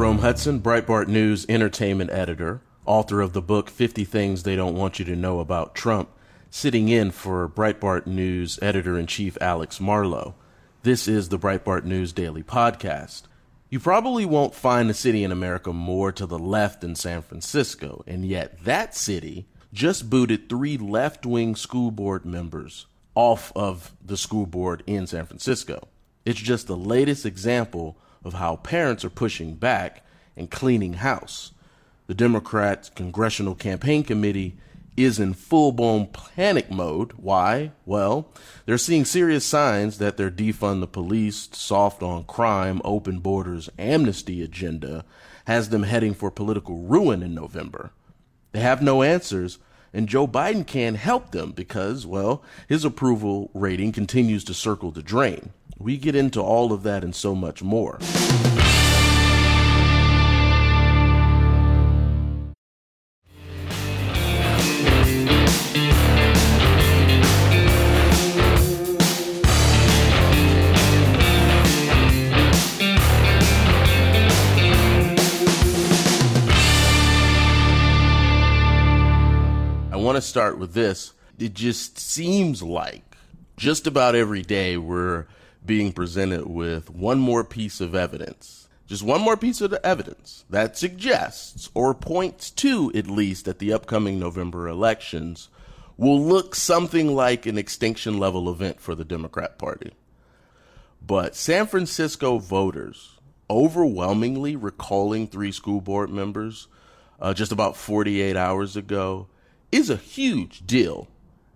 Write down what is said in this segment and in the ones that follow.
Jerome Hudson, Breitbart News entertainment editor, author of the book 50 Things They Don't Want You to Know About Trump, sitting in for Breitbart News editor in chief Alex Marlow. This is the Breitbart News Daily Podcast. You probably won't find a city in America more to the left than San Francisco, and yet that city just booted three left wing school board members off of the school board in San Francisco. It's just the latest example of how parents are pushing back and cleaning house. The Democrats' Congressional Campaign Committee is in full blown panic mode. Why? Well, they're seeing serious signs that their defund the police, soft on crime, open borders, amnesty agenda has them heading for political ruin in November. They have no answers, and Joe Biden can't help them because, well, his approval rating continues to circle the drain. We get into all of that and so much more. I want to start with this. It just seems like just about every day we're being presented with one more piece of evidence. Just one more piece of evidence that suggests or points to, at least, that the upcoming November elections will look something like an extinction level event for the Democrat Party. But San Francisco voters overwhelmingly recalling three school board members uh, just about 48 hours ago is a huge deal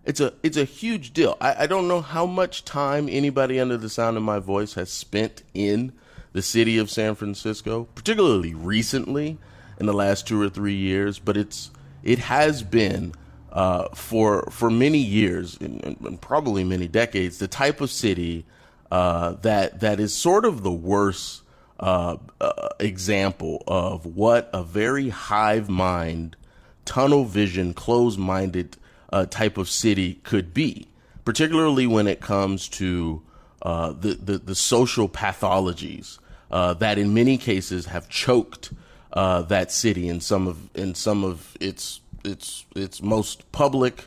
it's a it's a huge deal. I, I don't know how much time anybody under the sound of my voice has spent in the city of San Francisco, particularly recently in the last two or three years, but it's it has been uh, for for many years and, and, probably many decades the type of city uh, that that is sort of the worst uh, uh example of what a very hive mind, tunnel vision, closed minded uh, type of city could be, particularly when it comes to uh, the, the, the social pathologies uh, that in many cases have choked uh, that city in some of in some of its its its most public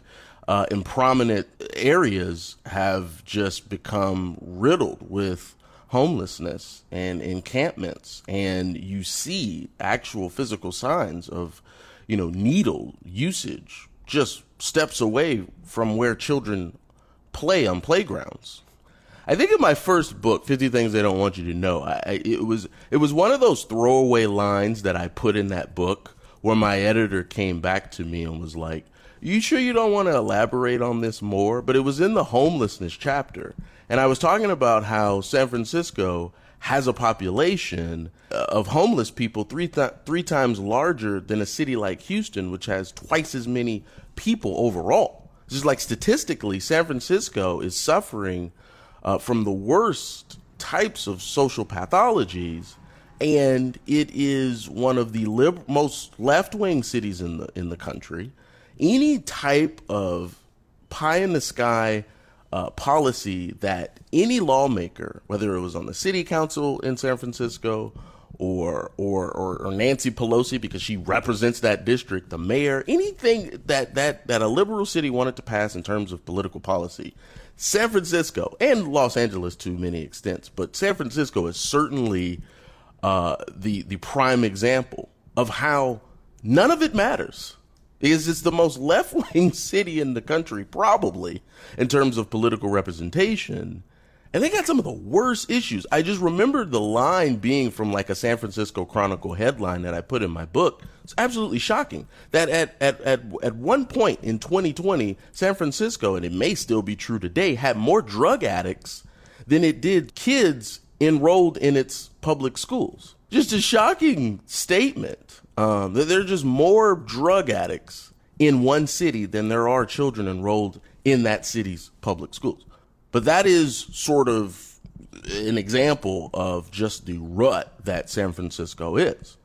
uh, and prominent areas have just become riddled with homelessness and encampments. And you see actual physical signs of you know needle usage just steps away from where children play on playgrounds. I think in my first book, 50 Things They Don't Want You to Know, I, it was it was one of those throwaway lines that I put in that book where my editor came back to me and was like, "You sure you don't want to elaborate on this more?" But it was in the homelessness chapter, and I was talking about how San Francisco has a population uh, of homeless people three th- three times larger than a city like Houston, which has twice as many people overall. Just like statistically, San Francisco is suffering uh, from the worst types of social pathologies, and it is one of the most left wing cities in the in the country. Any type of pie in the sky uh, policy that any lawmaker, whether it was on the city council in San Francisco or, or or or Nancy Pelosi because she represents that district, the mayor, anything that that that a liberal city wanted to pass in terms of political policy, San Francisco and Los Angeles to many extents, but San Francisco is certainly uh, the the prime example of how none of it matters is it's the most left wing city in the country, probably in terms of political representation. And they got some of the worst issues. I just remembered the line being from like a San Francisco Chronicle headline that I put in my book. It's absolutely shocking that at, at, at, at one point in 2020, San Francisco, and it may still be true today, had more drug addicts than it did kids enrolled in its public schools. Just a shocking statement. Um, that there are just more drug addicts in one city than there are children enrolled in that city's public schools. But that is sort of an example of just the rut that San Francisco is.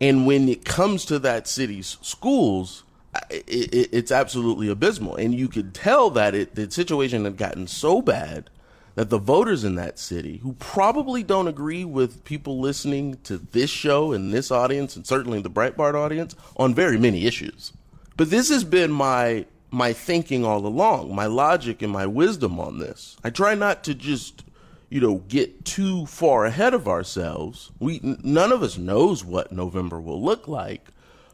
And when it comes to that city's schools, it, it, it's absolutely abysmal. And you could tell that it, the situation had gotten so bad that the voters in that city, who probably don't agree with people listening to this show and this audience, and certainly the Breitbart audience, on very many issues. But this has been my my thinking all along, my logic and my wisdom on this. I try not to just, you know, get too far ahead of ourselves. We none of us knows what November will look like,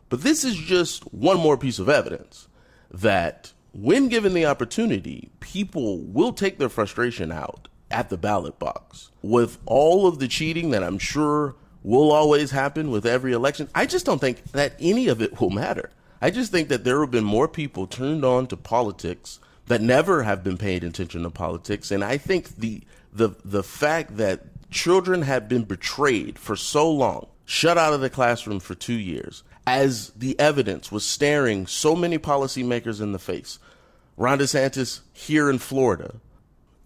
but this is just one more piece of evidence that when given the opportunity, people will take their frustration out at the ballot box. With all of the cheating that I'm sure will always happen with every election, I just don't think that any of it will matter. I just think that there have been more people turned on to politics that never have been paying attention to politics, and I think the the the fact that children have been betrayed for so long, shut out of the classroom for two years, as the evidence was staring so many policymakers in the face. Ron DeSantis here in Florida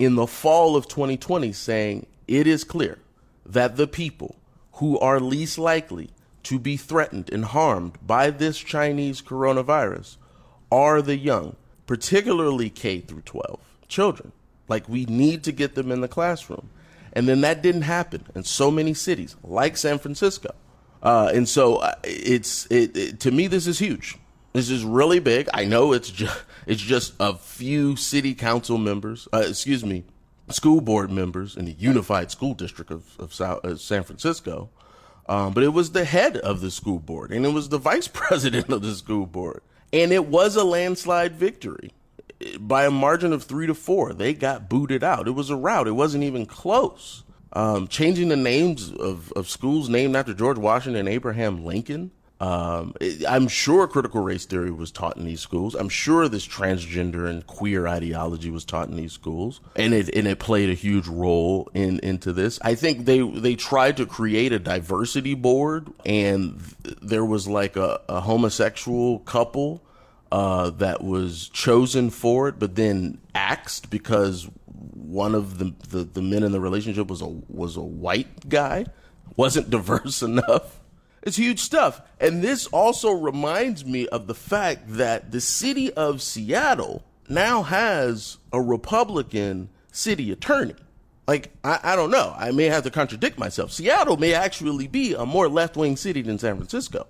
in the fall of 2020 saying it is clear that the people who are least likely to be threatened and harmed by this Chinese coronavirus are the young, particularly K through 12 children. Like we need to get them in the classroom. And then that didn't happen in so many cities like San Francisco. Uh, and so uh, it's it, it, to me this is huge. This is really big. I know it's just it's just a few city council members, uh, excuse me, school board members in the unified school district of, of South, uh, San Francisco. Um, but it was the head of the school board and it was the vice president of the school board. And it was a landslide victory by a margin of three to four. They got booted out. It was a rout. It wasn't even close. Um, changing the names of, of schools named after George Washington and Abraham Lincoln. Um, I'm sure critical race theory was taught in these schools. I'm sure this transgender and queer ideology was taught in these schools, and it and it played a huge role in into this. I think they they tried to create a diversity board, and there was like a, a homosexual couple uh, that was chosen for it, but then axed because one of the, the, the men in the relationship was a was a white guy, wasn't diverse enough. It's huge stuff. And this also reminds me of the fact that the city of Seattle now has a Republican city attorney. Like, I, I don't know. I may have to contradict myself. Seattle may actually be a more left wing city than San Francisco.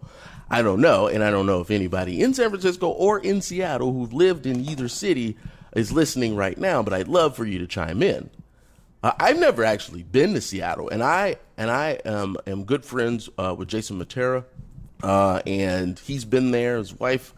I don't know. And I don't know if anybody in San Francisco or in Seattle who've lived in either city is listening right now, but I'd love for you to chime in. Uh, I've never actually been to Seattle, and I and I am good friends uh, with Jason Mattera, uh, and he's been there. His wife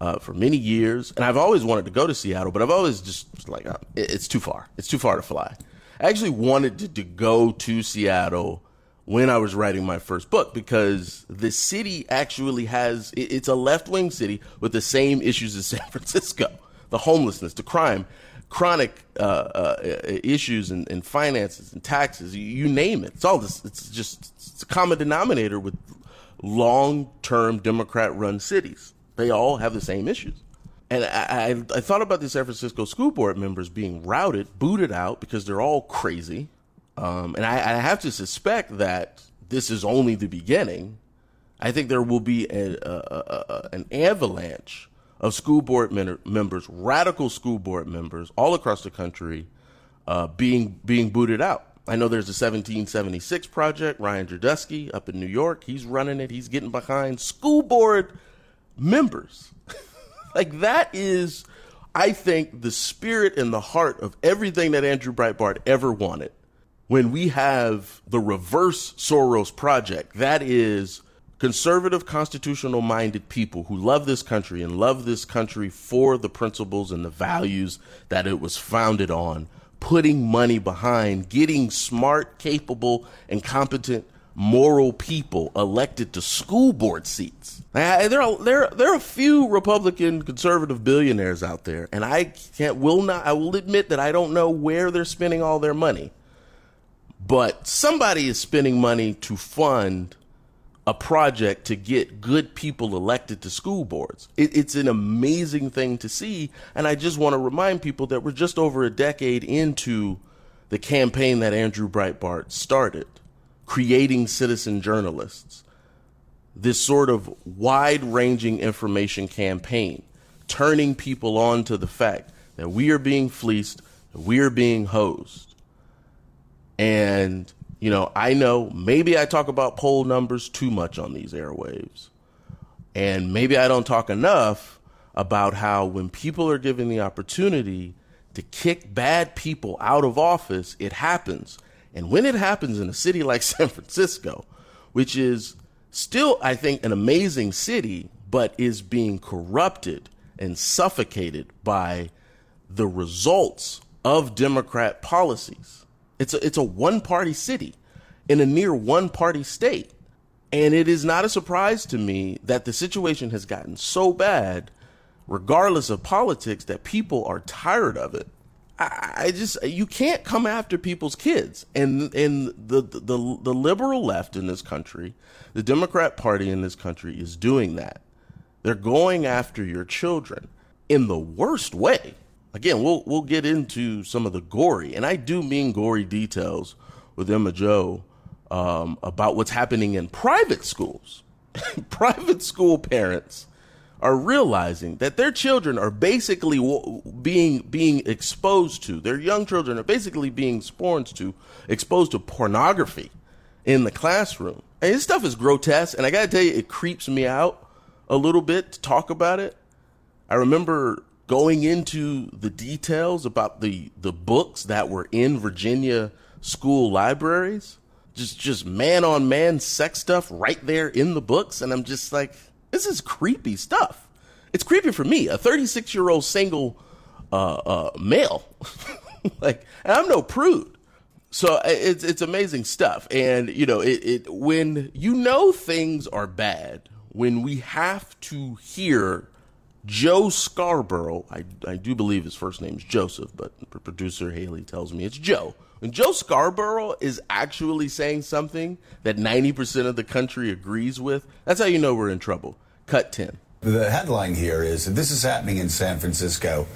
uh, for many years, and I've always wanted to go to Seattle, but I've always just like uh, it's too far. It's too far to fly. I actually wanted to, to go to Seattle when I was writing my first book because the city actually has it's a left wing city with the same issues as San Francisco the homelessness, the crime, chronic uh, uh, issues and, and, finances and taxes, you, you, name it. It's all this. It's just it's a common denominator with long-term Democrat-run cities. They all have the same issues. And I, I, I thought about the San Francisco school board members being routed, booted out because they're all crazy. Um, and I, I have to suspect that this is only the beginning. I think there will be a, a, a, an avalanche of school board men- members, radical school board members all across the country, uh, being being booted out. I know there's a 1776 project, Ryan Girdusky up in New York. He's running it. He's getting behind school board members. like that is, I think, the spirit and the heart of everything that Andrew Breitbart ever wanted. When we have the reverse Soros project, that is conservative, constitutional minded people who love this country and love this country for the principles and the values that it was founded on, putting money behind getting smart, capable, and competent moral people elected to school board seats. There are there there are a few Republican conservative billionaires out there, and I can't will not I will admit that I don't know where they're spending all their money. But somebody is spending money to fund a project to get good people elected to school boards. It, it's an amazing thing to see. And I just want to remind people that we're just over a decade into the campaign that Andrew Breitbart started, creating citizen journalists. This sort of wide ranging information campaign, turning people on to the fact that we are being fleeced, that we are being hosed. And, you know, I know maybe I talk about poll numbers too much on these airwaves. And maybe I don't talk enough about how when people are given the opportunity to kick bad people out of office, it happens. And when it happens in a city like San Francisco, which is still, I think, an amazing city, but is being corrupted and suffocated by the results of Democrat policies. It's a, it's a one party city in a near one party state. And it is not a surprise to me that the situation has gotten so bad, regardless of politics, that people are tired of it. I, I just you can't come after people's kids, and and the, the the liberal left in this country, the Democrat Party in this country is doing that. They're going after your children in the worst way. Again, we'll we'll get into some of the gory, and I do mean gory details with Emma Jo um, about what's happening in private schools. private school parents are realizing that their children are basically being being exposed to their young children are basically being exposed to exposed to pornography in the classroom. And this stuff is grotesque, and I got to tell you, it creeps me out a little bit to talk about it. I remember going into the details about the the books that were in Virginia school libraries just just man on man sex stuff right there in the books and i'm just like this is creepy stuff. It's creepy for me a 36 year old single uh, uh, male. Like i'm no prude. So it's it's amazing stuff. And you know it, it when you know things are bad when we have to hear Joe Scarborough, I, I do believe his first name is Joseph, but producer Haley tells me it's Joe. When Joe Scarborough is actually saying something that 90% of the country agrees with, that's how you know we're in trouble. Cut 10. The headline here is this is happening in San Francisco,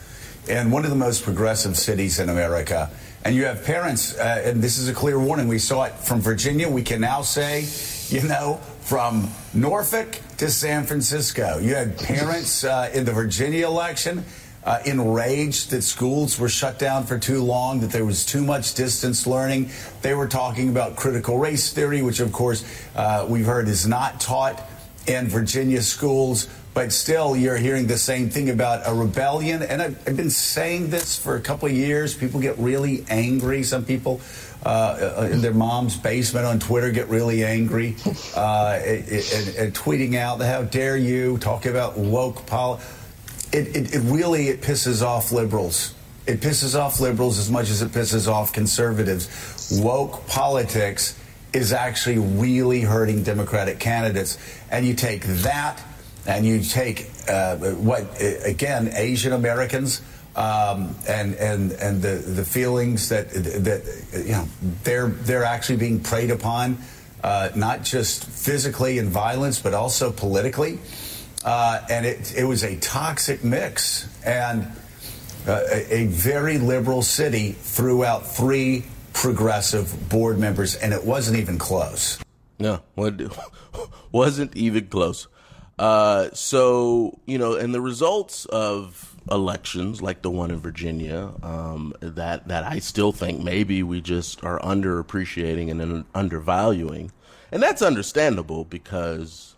and one of the most progressive cities in America. And you have parents, uh, and this is a clear warning. We saw it from Virginia. We can now say, you know, from Norfolk to San Francisco. You had parents uh, in the Virginia election uh, enraged that schools were shut down for too long, that there was too much distance learning. They were talking about critical race theory, which, of course, uh, we've heard is not taught in Virginia schools. But still, you're hearing the same thing about a rebellion. And I've, I've been saying this for a couple of years. People get really angry. Some people uh, uh in their mom's basement on Twitter get really angry uh, and, and, and, tweeting out, "How dare you talk about woke politics?" it, it, it really it pisses off liberals. It pisses off liberals as much as it pisses off conservatives. Woke politics is actually really hurting Democratic candidates. And you take that, and you take uh, what again Asian Americans. Um, and and and the the feelings that that you know they're they're actually being preyed upon, uh, not just physically in violence, but also politically. Uh, and it, it was a toxic mix. And uh, a, a very liberal city threw out three progressive board members, and it wasn't even close. No, wasn't even close. Uh, so you know, and the results of elections like the one in Virginia, um, that that I still think maybe we just are underappreciating and undervaluing, and that's understandable because,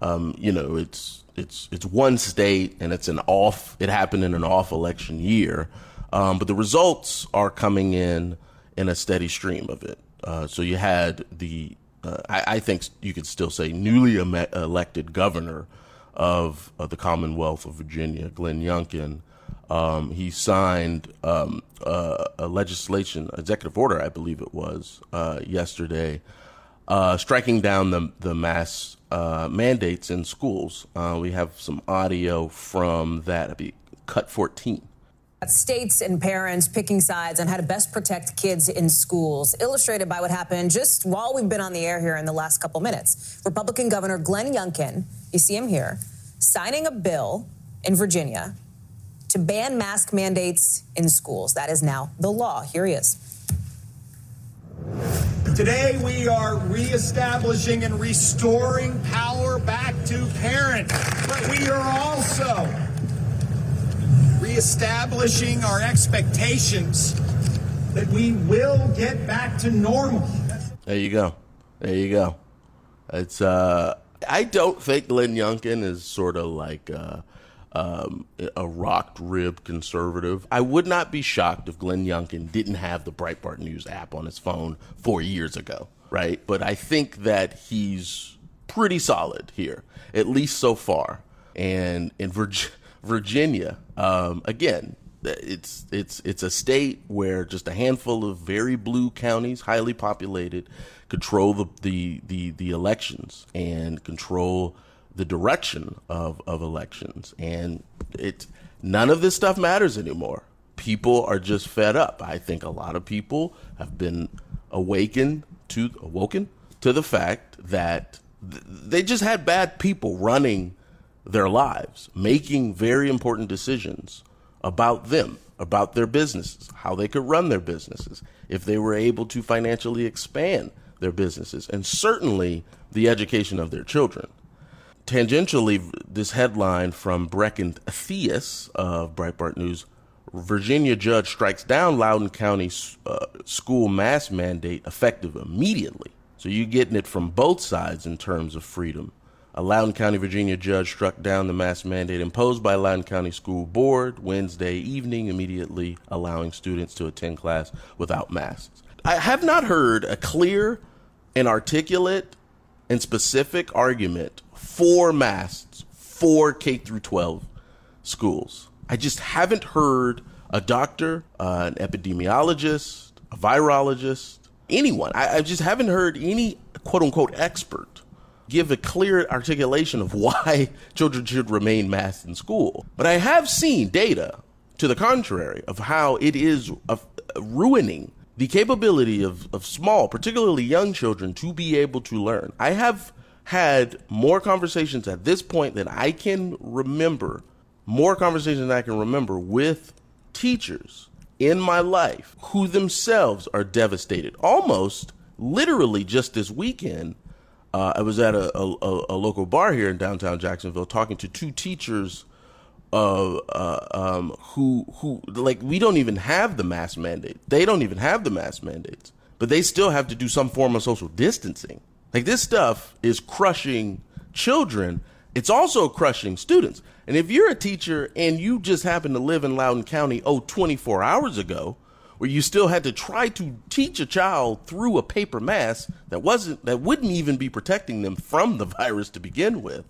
um, you know, it's it's it's one state and it's an off. It happened in an off election year, um, but the results are coming in in a steady stream of it. Uh, so you had the uh, I, I, think you could still say newly em- elected governor of, the Commonwealth of Virginia, Glenn Youngkin. Um, he signed um, a legislation, executive order, I believe it was, uh, yesterday, uh, striking down the the mass uh, mandates in schools. We have some audio from that. It'd be cut 14. States and parents picking sides on how to best protect kids in schools, illustrated by what happened just while we've been on the air here in the last couple minutes. Republican Governor Glenn Youngkin, you see him here, signing a bill in Virginia to ban mask mandates in schools. That is now the law. Here he is. Today, we are reestablishing and restoring power back to parents. But we are also reestablishing our expectations that we will get back to normal. There you go. There you go. It's uh I don't think Glenn Youngkin is sort of like uh, um, a rocked rib conservative. I would not be shocked if Glenn Youngkin didn't have the Breitbart News app on his phone four years ago, right? But I think that he's pretty solid here, at least so far. And in Virg- Virginia, um, again, it's it's it's a state where just a handful of very blue counties, highly populated, control the the the, the elections and control the direction of, of elections. And it none of this stuff matters anymore. People are just fed up. I think a lot of people have been awakened to awoken to the fact that th- they just had bad people running their lives, making very important decisions about them, about their businesses, how they could run their businesses, if they were able to financially expand their businesses, and certainly the education of their children. Tangentially, this headline from Breccan Thies of Breitbart News Virginia judge strikes down Loudoun County uh, school mask mandate effective immediately. So you're getting it from both sides in terms of freedom. A Loudoun County, Virginia judge struck down the mask mandate imposed by Loudoun County School Board Wednesday evening, immediately allowing students to attend class without masks. I have not heard a clear and articulate and specific argument for masks for K through 12 schools. I just haven't heard a doctor, uh, an epidemiologist, a virologist, anyone. I, I just haven't heard any quote unquote expert give a clear articulation of why children should remain masked in school. But I have seen data to the contrary of how it is ruining the capability of, of small, particularly young children, to be able to learn. I have had more conversations at this point than I can remember, more conversations than I can remember with teachers in my life who themselves are devastated. Almost literally just this weekend, uh, I was at a, a, a, local bar here in downtown Jacksonville talking to two teachers uh, uh, um, who who like we don't even have the mask mandate. They don't even have the mask mandates, but they still have to do some form of social distancing. Like this stuff is crushing children. It's also crushing students. And if you're a teacher and you just happen to live in Loudoun County, oh, 24 hours ago, where you still had to try to teach a child through a paper mask that wasn't that wouldn't even be protecting them from the virus to begin with.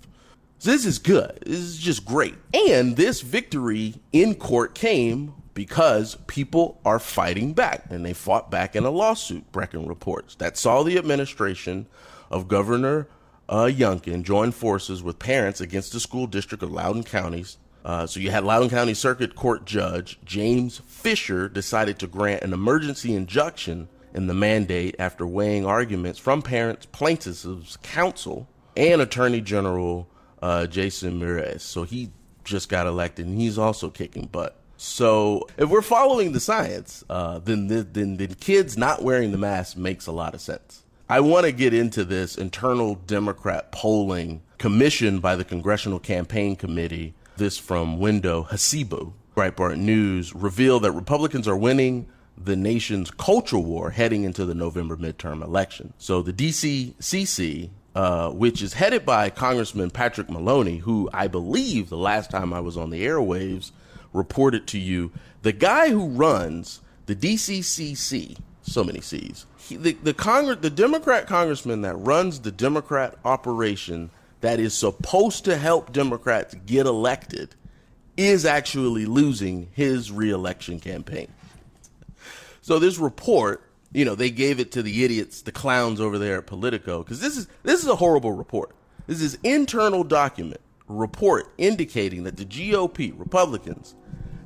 So this is good. This is just great. And this victory in court came because people are fighting back and they fought back in a lawsuit, Breccan reports, that saw the administration of Governor uh, Youngkin join forces with parents against the school district of Loudoun counties uh, so you had Loudoun County Circuit Court Judge James Fisher decided to grant an emergency injunction in the mandate after weighing arguments from parents, plaintiffs' counsel, and Attorney General uh, Jason Miyares. So he just got elected, and he's also kicking butt. So if we're following the science, uh, then, then then kids not wearing the mask makes a lot of sense. I want to get into this internal Democrat polling commissioned by the Congressional Campaign Committee this from Wendell Husebo. Breitbart News revealed that Republicans are winning the nation's culture war heading into the November midterm election. So the DCCC, uh, which is headed by Congressman Patrick Maloney, who I believe the last time I was on the airwaves reported to you, the guy who runs the DCCC, so many C's, he, the the Congress, the Democrat congressman that runs the Democrat operation that is supposed to help Democrats get elected is actually losing his reelection campaign. So this report, you know, they gave it to the idiots, the clowns over there at Politico, because this is this is a horrible report. This is internal document report indicating that the GOP Republicans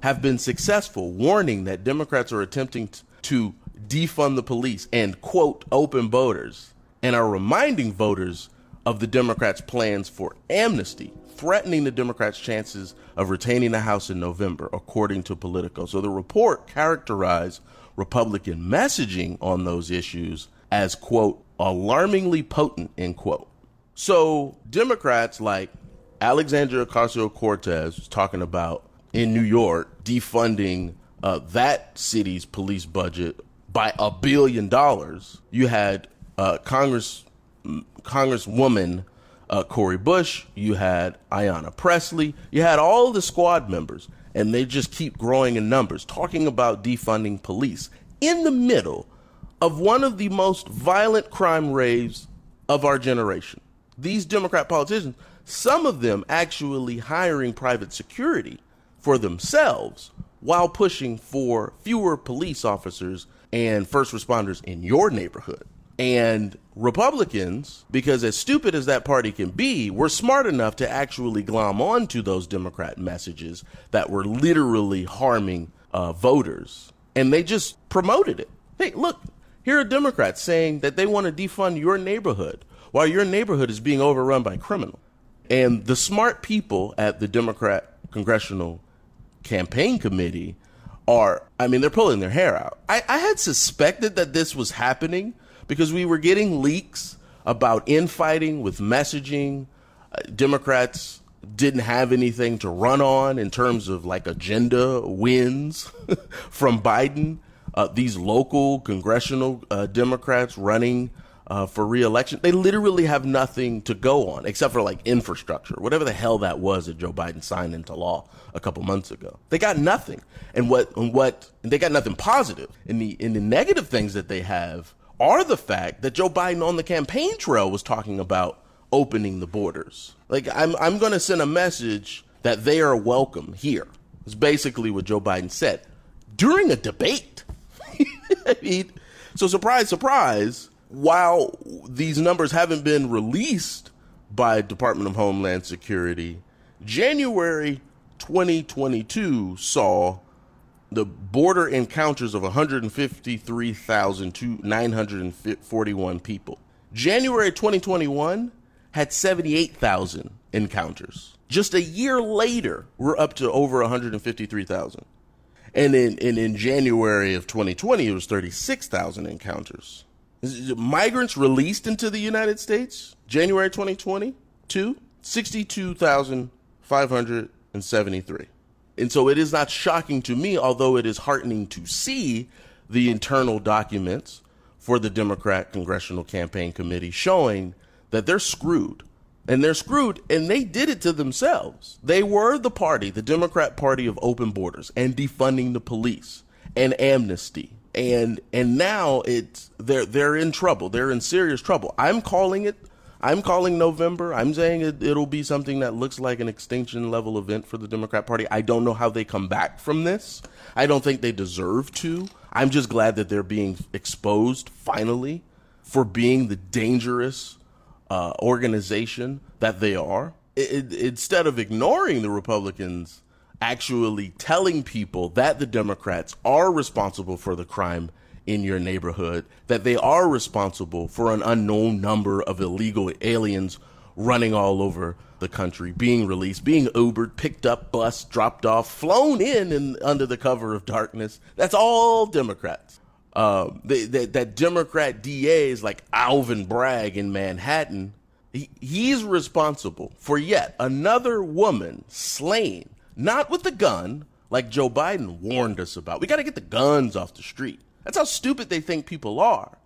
have been successful warning that Democrats are attempting to defund the police and quote open voters and are reminding voters of the Democrats' plans for amnesty, threatening the Democrats' chances of retaining the House in November, according to Politico. So the report characterized Republican messaging on those issues as, quote, alarmingly potent, end quote. So Democrats like Alexandria Ocasio Cortez talking about in New York defunding uh, that city's police budget by a billion dollars. You had uh, Congress Congresswoman uh, Cori Bush, you had Ayanna Pressley, you had all the squad members, and they just keep growing in numbers, talking about defunding police in the middle of one of the most violent crime raves of our generation. These Democrat politicians, some of them actually hiring private security for themselves while pushing for fewer police officers and first responders in your neighborhood. And Republicans, because as stupid as that party can be, were smart enough to actually glom onto those Democrat messages that were literally harming uh, voters. And they just promoted it. Hey, look, here are Democrats saying that they want to defund your neighborhood while your neighborhood is being overrun by criminals. And the smart people at the Democrat Congressional Campaign Committee are, I mean, they're pulling their hair out. I, I had suspected that this was happening because we were getting leaks about infighting with messaging. Uh, Democrats didn't have anything to run on in terms of like agenda wins from Biden. Uh, these local congressional uh, Democrats running uh, for reelection, they literally have nothing to go on except for like infrastructure, whatever the hell that was that Joe Biden signed into law a couple months ago. They got nothing, and what and what and they got nothing positive. In the in the negative things that they have are the fact that Joe Biden on the campaign trail was talking about opening the borders. Like I'm I'm going to send a message that they are welcome here. Is basically what Joe Biden said during a debate. I mean, so surprise, surprise. While these numbers haven't been released by Department of Homeland Security, January 2022 saw the border encounters of 153,941 people. January 2021 had 78,000 encounters. Just a year later, we're up to over 153,000. And in, and in January of 2020, it was 36,000 encounters. Migrants released into the United States, January 2022, 62,573. And so it is not shocking to me, although it is heartening to see the internal documents for the Democrat Congressional Campaign Committee showing that they're screwed. And they're screwed, and they did it to themselves. They were the party, the Democrat Party of open borders and defunding the police and amnesty. And and now it's they're they're in trouble. They're in serious trouble. I'm calling it I'm calling November. I'm saying it, it'll be something that looks like an extinction level event for the Democrat Party. I don't know how they come back from this. I don't think they deserve to. I'm just glad that they're being exposed finally for being the dangerous uh, organization that they are. It, it, instead of ignoring the Republicans, actually telling people that the Democrats are responsible for the crime in your neighborhood that they are responsible for an unknown number of illegal aliens running all over the country, being released, being Ubered, picked up, bus, dropped off, flown in and under the cover of darkness. That's all Democrats. Um, that Democrat DA is like Alvin Bragg in Manhattan. He, he's responsible for yet another woman slain, not with a gun, like Joe Biden warned us about. We got to get the guns off the street. That's how stupid they think people are.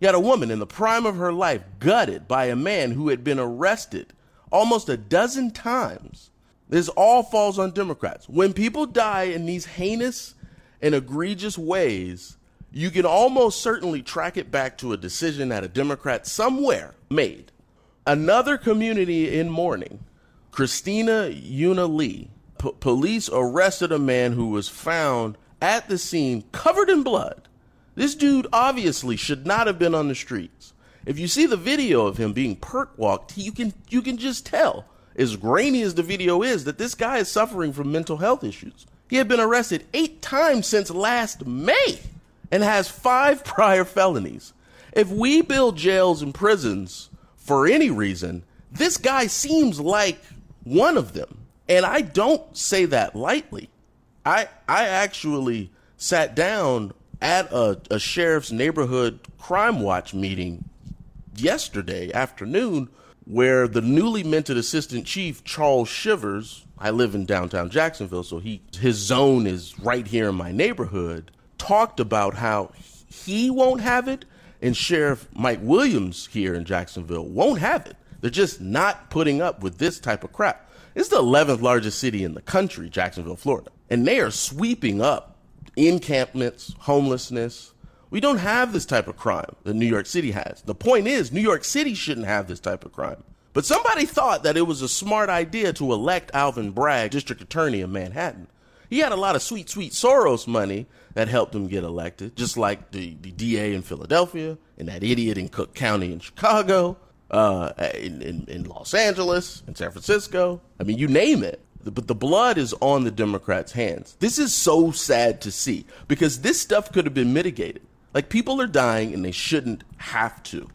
You had a woman in the prime of her life gutted by a man who had been arrested almost a dozen times. This all falls on Democrats. When people die in these heinous and egregious ways, you can almost certainly track it back to a decision that a Democrat somewhere made. Another community in mourning, Christina Yuna Lee, p- police arrested a man who was found at the scene covered in blood. This dude obviously should not have been on the streets. If you see the video of him being perk walked, you can you can just tell, as grainy as the video is, that this guy is suffering from mental health issues. He had been arrested eight times since last May and has five prior felonies. If we build jails and prisons for any reason, this guy seems like one of them. And I don't say that lightly. I I actually sat down at a, a sheriff's neighborhood crime watch meeting yesterday afternoon where the newly minted assistant chief Charles Shivers, I live in downtown Jacksonville, so he his zone is right here in my neighborhood, talked about how he won't have it and Sheriff Mike Williams here in Jacksonville won't have it. They're just not putting up with this type of crap. It's the 11th largest city in the country, Jacksonville, Florida. And they are sweeping up encampments, homelessness. We don't have this type of crime that New York City has. The point is, New York City shouldn't have this type of crime. But somebody thought that it was a smart idea to elect Alvin Bragg, district attorney of Manhattan. He had a lot of sweet, sweet Soros money that helped him get elected, just like the, the DA in Philadelphia and that idiot in Cook County in Chicago, uh, in, in, in Los Angeles, in San Francisco. I mean, you name it. But the blood is on the Democrats' hands. This is so sad to see because this stuff could have been mitigated. Like, people are dying and they shouldn't have to.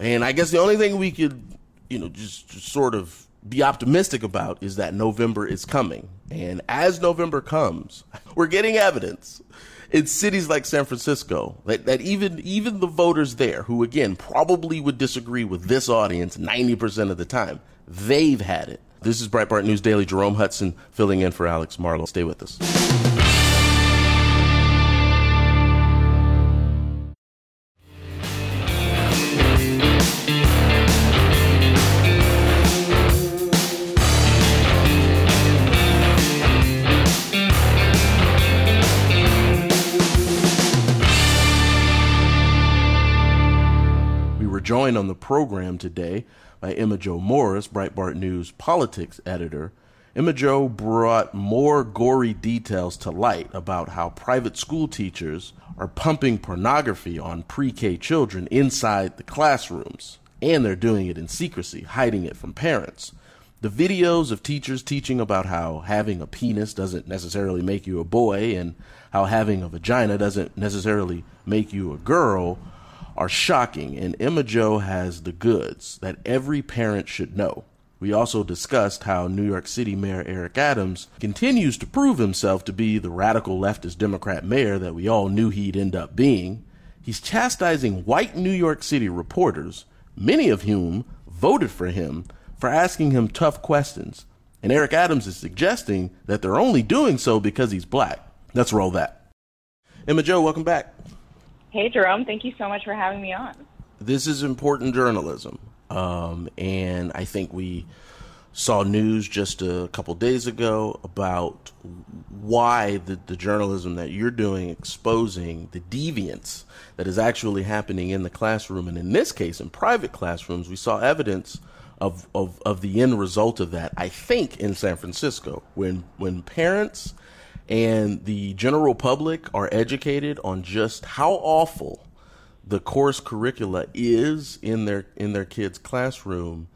And I guess the only thing we could, you know, just, just sort of be optimistic about is that November is coming. And as November comes, we're getting evidence in cities like San Francisco that, that even even the voters there, who again probably would disagree with this audience 90% of the time, they've had it. This is Breitbart News Daily. Jerome Hudson filling in for Alex Marlow. Stay with us. joined on the program today by Emma Jo Morris, Breitbart News politics editor. Emma Jo brought more gory details to light about how private school teachers are pumping pornography on pre K children inside the classrooms. And they're doing it in secrecy, hiding it from parents. The videos of teachers teaching about how having a penis doesn't necessarily make you a boy and how having a vagina doesn't necessarily make you a girl are shocking, and Emma Jo has the goods that every parent should know. We also discussed how New York City Mayor Eric Adams continues to prove himself to be the radical leftist Democrat mayor that we all knew he'd end up being. He's chastising white New York City reporters, many of whom voted for him, for asking him tough questions. And Eric Adams is suggesting that they're only doing so because he's black. Let's roll that. Emma Jo, welcome back. Hey, Jerome. Thank you so much for having me on. This is important journalism. Um, and I think we saw news just a couple days ago about why the, the journalism that you're doing exposing the deviance that is actually happening in the classroom. And in this case, in private classrooms, we saw evidence of, of, of the end result of that, I think, in San Francisco, when, when parents and the general public are educated on just how awful the course curricula is in their in their kids' classroom,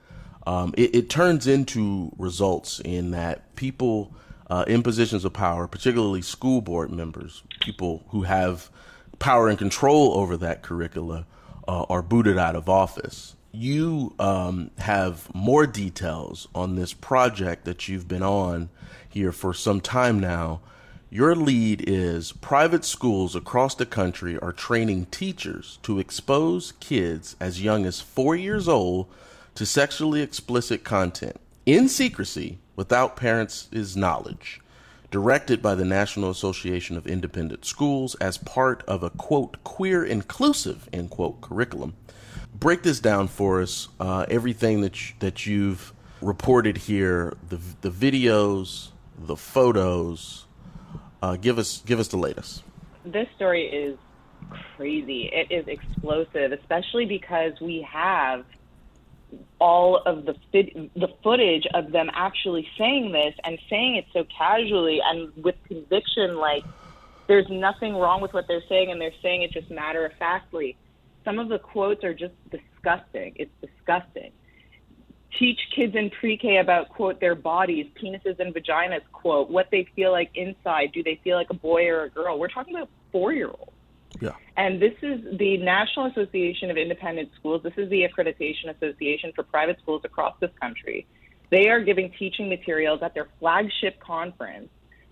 um, it, it, turns into results in that people uh, in positions of power, particularly school board members, people who have power and control over that curricula, uh, are booted out of office. You um, have more details on this project that you've been on here for some time now your lead is private schools across the country are training teachers to expose kids as young as four years old to sexually explicit content in secrecy without parents' knowledge. Directed by the National Association of Independent Schools as part of a quote queer inclusive end quote curriculum. Break this down for us. Uh, everything that you, that you've reported here, the the videos, the photos, uh, give us give us the latest. This story is crazy. It is explosive, especially because we have all of the the footage of them actually saying this and saying it so casually and with conviction like there's nothing wrong with what they're saying and they're saying it just matter of factly some of the quotes are just disgusting it's disgusting teach kids in pre-K about quote their bodies, penises and vaginas, quote what they feel like inside. Do they feel like a boy or a girl? We're talking about four-year-olds. Yeah. And this is the National Association of Independent Schools. This is the accreditation association for private schools across this country. They are giving teaching materials at their flagship conference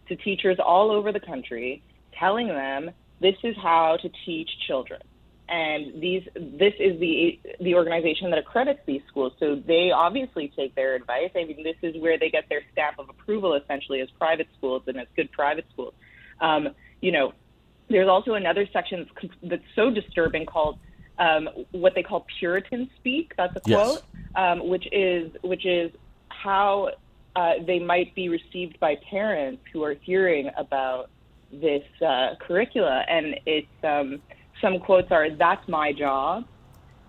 to teachers all over the country, telling them this is how to teach children and these this is the the organization that accredits these schools so they obviously take their advice i mean this is where they get their stamp of approval essentially as private schools and as good private schools um, you know there's also another section that's, so disturbing called um, what they call Puritan speak. That's a Yes. quote, um, which is which is how uh, they might be received by parents who are hearing about this uh, curricula. And it's um, some quotes are, "That's my job."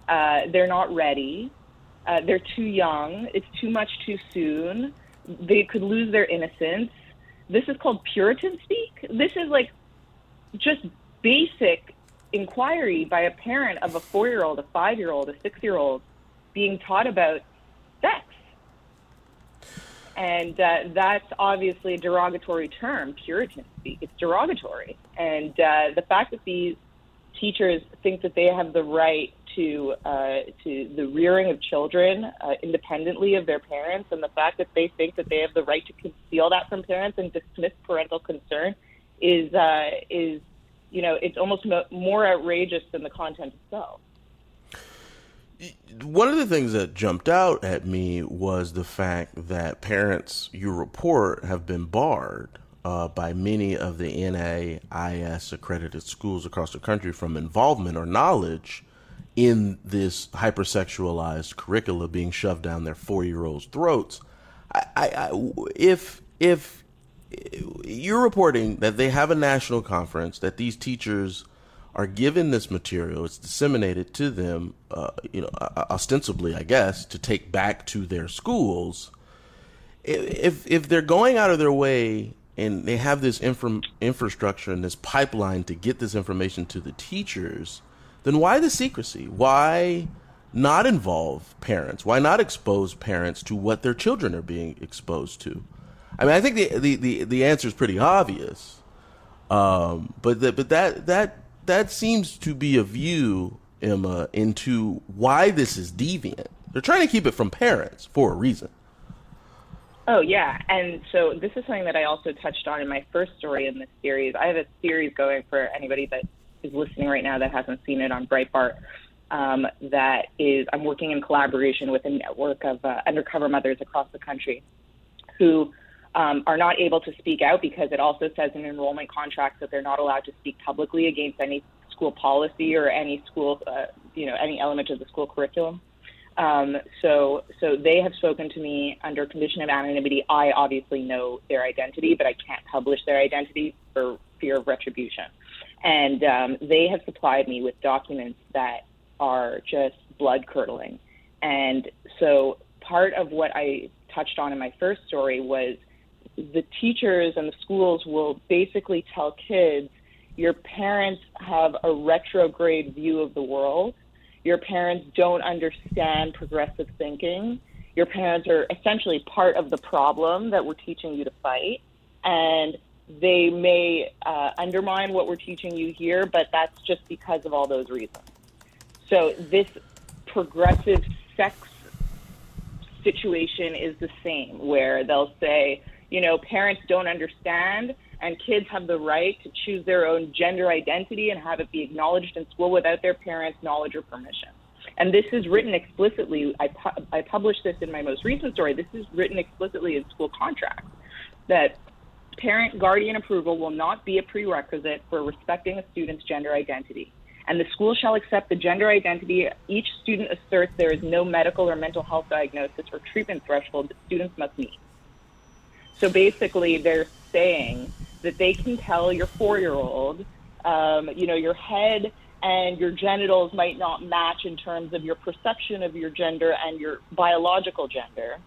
Uh, they're not ready. Uh, they're too young. It's too much too soon. They could lose their innocence. This is called Puritan speak. This is like just basic inquiry by a parent of a four year old, a five year old, a six year old being taught about sex. And uh, that's obviously a derogatory term, Puritan speak. It's derogatory. And uh, the fact that these teachers think that they have the right to uh, to the rearing of children uh, independently of their parents, and the fact that they think that they have the right to conceal that from parents and dismiss parental concern is uh, is you know it's almost mo- more outrageous than the content itself. One of the things that jumped out at me was the fact that parents you report have been barred uh, by many of the NAIS accredited schools across the country from involvement or knowledge in this hypersexualized curricula being shoved down their four year olds' throats. I, I, I, if if you're reporting that they have a national conference that these teachers are given this material it's disseminated to them uh, you know uh, ostensibly i guess to take back to their schools if if they're going out of their way and they have this infra- infrastructure and this pipeline to get this information to the teachers then why the secrecy why not involve parents why not expose parents to what their children are being exposed to I mean, I think the the the, the answer is pretty obvious, um, but the, but that that that seems to be a view, Emma, into why this is deviant. They're trying to keep it from parents for a reason. Oh yeah, and so this is something that I also touched on in my first story in this series. I have a series going for anybody that is listening right now that hasn't seen it on Breitbart. Um, that is, I'm working in collaboration with a network of uh, undercover mothers across the country who um, are not able to speak out because it also says in enrollment contracts that they're not allowed to speak publicly against any school policy or any school, uh, you know, any element of the school curriculum. Um, so, so they have spoken to me under condition of anonymity. I obviously know their identity, but I can't publish their identity for fear of retribution. And um, they have supplied me with documents that are just blood curdling. And so, part of what I touched on in my first story was the teachers and the schools will basically tell kids your parents have a retrograde view of the world. Your parents don't understand progressive thinking. Your parents are essentially part of the problem that we're teaching you to fight. And they may uh, undermine what we're teaching you here, but that's just because of all those reasons. So, this progressive sex situation is the same, where they'll say, you know, parents don't understand and kids have the right to choose their own gender identity and have it be acknowledged in school without their parents' knowledge or permission. And this is written explicitly. I, pu- I published this in my most recent story. This is written explicitly in school contracts that parent guardian approval will not be a prerequisite for respecting a student's gender identity. And the school shall accept the gender identity each student asserts there is no medical or mental health diagnosis or treatment threshold that students must meet. So basically, they're saying that they can tell your four year old, um, you know, your head and your genitals might not match in terms of your perception of your gender and your biological gender.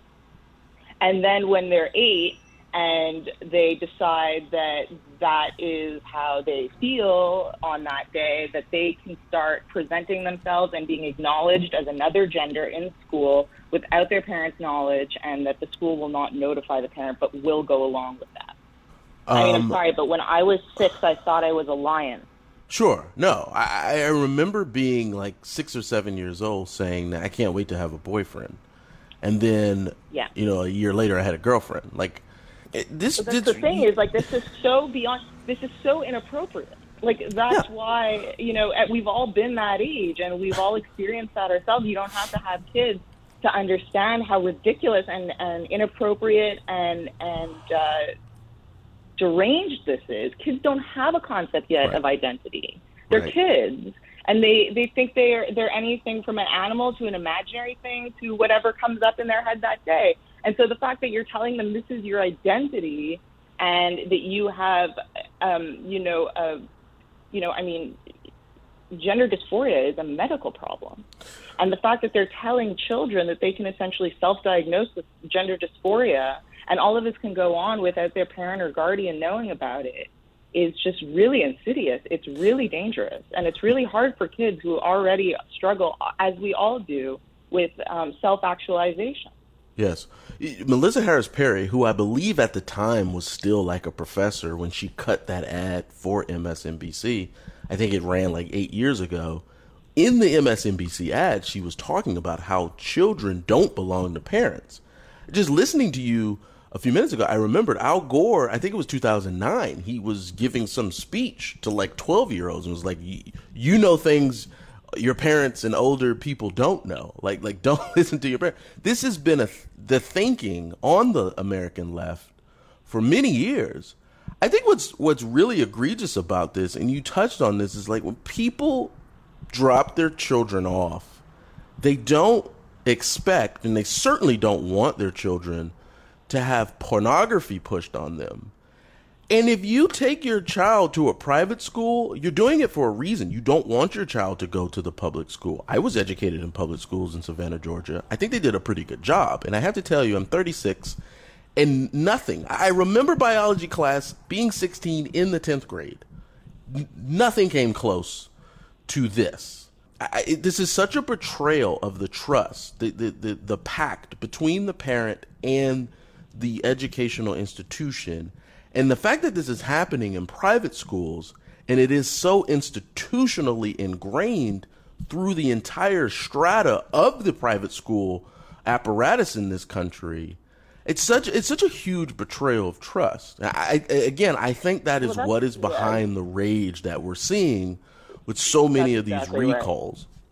And then when they're eight and they decide that that is how they feel on that day, that they can start presenting themselves and being acknowledged as another gender in school without their parents' knowledge, and that the school will not notify the parent but will go along with that. I mean, I'm Um, sorry, but when I was six, I thought I was a lion. Sure. No, I, I remember being like six or seven years old saying that I can't wait to have a boyfriend. And then, Yeah. you know, a year later I had a girlfriend. Like, it, this, But that's this the thing is, like, this is so beyond. This is so inappropriate. Like, that's Yeah. why you know we've all been that age, and we've all experienced that ourselves. You don't have to have kids to understand how ridiculous and, and inappropriate and and uh, deranged this is. Kids don't have a concept yet Right. of identity. They're Right. kids. And they, they think they're they're anything from an animal to an imaginary thing to whatever comes up in their head that day. And so the fact that you're telling them this is your identity and that you have um, you know, uh, you know, I mean, gender dysphoria is a medical problem. And the fact that they're telling children that they can essentially self diagnose with gender dysphoria and all of this can go on without their parent or guardian knowing about it is just really insidious. It's really dangerous. And it's really hard for kids who already struggle, as we all do, with um, self actualization. Yes. Melissa Harris Perry, who I believe at the time was still like a professor when she cut that ad for MSNBC, I think it ran like eight years ago. In the MSNBC ad, she was talking about how children don't belong to parents. Just listening to you a few minutes ago, I remembered Al Gore, I think it was 2009, he was giving some speech to like 12 year olds and was like, "Y- You know things your parents and older people don't know. Like, like don't listen to your parents. This has been a the thinking on the American left for many years. I think what's what's really egregious about this, and you touched on this, is like when people drop their children off, they don't expect, and they certainly don't want their children to have pornography pushed on them. And if you take your child to a private school, you're doing it for a reason. You don't want your child to go to the public school. I was educated in public schools in Savannah, Georgia. I think they did a pretty good job. And I have to tell you, I'm 36 and nothing. I remember biology class being 16 in the 10th grade. N- nothing came close to this. I, I- this is such a betrayal of the trust, the, the, the, the pact between the parent and the educational institution. And the fact that this is happening in private schools and it is so institutionally ingrained through the entire strata of the private school apparatus in this country. It's such it's such a huge betrayal of trust. I, I, again, I think that is Well, what is yeah. behind the rage that we're seeing with so many That's of these exactly right.